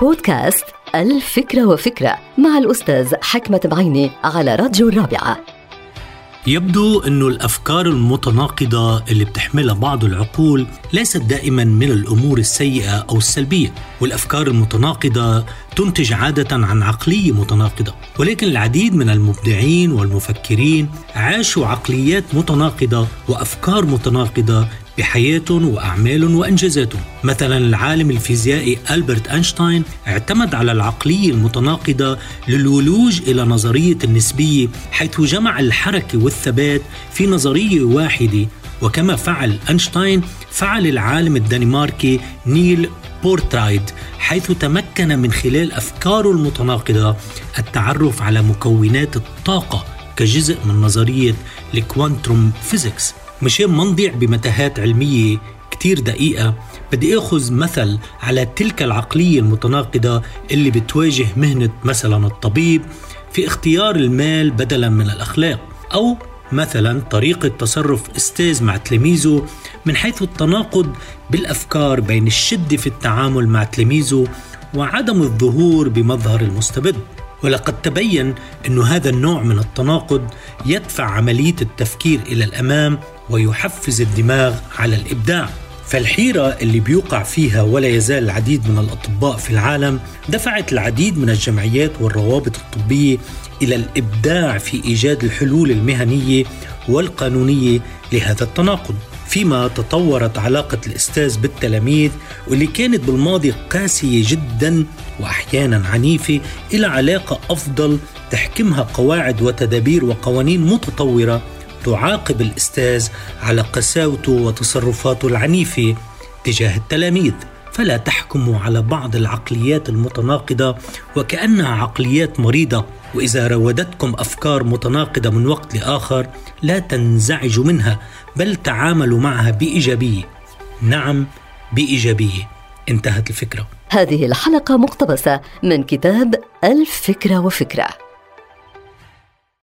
بودكاست الفكرة وفكرة مع الأستاذ حكمة بعيني على راديو الرابعة. يبدو أن الأفكار المتناقضة اللي بتحملها بعض العقول ليست دائما من الأمور السيئة أو السلبية والأفكار المتناقضة تنتج عادة عن عقلية متناقضة. ولكن العديد من المبدعين والمفكرين عاشوا عقليات متناقضة وأفكار متناقضة بحياتهم وأعمالهم وإنجازاتهم مثلا العالم الفيزيائي ألبرت أينشتاين اعتمد على العقلية المتناقضة للولوج إلى نظرية النسبية حيث جمع الحركة والثبات في نظرية واحدة. وكما فعل أينشتاين فعل العالم الدنماركي نيلز بور ترى حيث تمكن من خلال أفكاره المتناقضة التعرف على مكونات الطاقة كجزء من نظرية ال quantum physics. مشان ما نضيع بمتاهات علمية كتير دقيقة. بدي أخذ مثل على تلك العقلية المتناقضة اللي بتواجه مهنة مثلا الطبيب في اختيار المال بدلا من الأخلاق أو مثلا طريقة تصرف أستاذ مع تلاميذه من حيث التناقض بالأفكار بين الشدة في التعامل مع تلاميذه وعدم الظهور بمظهر المستبد. ولقد تبين أن هذا النوع من التناقض يدفع عملية التفكير إلى الأمام ويحفز الدماغ على الإبداع. فالحيرة اللي بيوقع فيها ولا يزال العديد من الأطباء في العالم دفعت العديد من الجمعيات والروابط الطبية إلى الإبداع في إيجاد الحلول المهنية والقانونية لهذا التناقض. فيما تطورت علاقة الأستاذ بالتلاميذ واللي كانت بالماضي قاسية جدا وأحيانا عنيفة إلى علاقة أفضل تحكمها قواعد وتدابير وقوانين متطورة تعاقب الأستاذ على قساوته وتصرفاته العنيفة تجاه التلاميذ. فلا تحكموا على بعض العقليات المتناقضة وكأنها عقليات مريضة. وإذا راودتكم أفكار متناقضة من وقت لآخر لا تنزعجوا منها بل تعاملوا معها بإيجابية. نعم بإيجابية. انتهت الفكرة. هذه الحلقة مقتبسة من كتاب الفكرة وفكرة.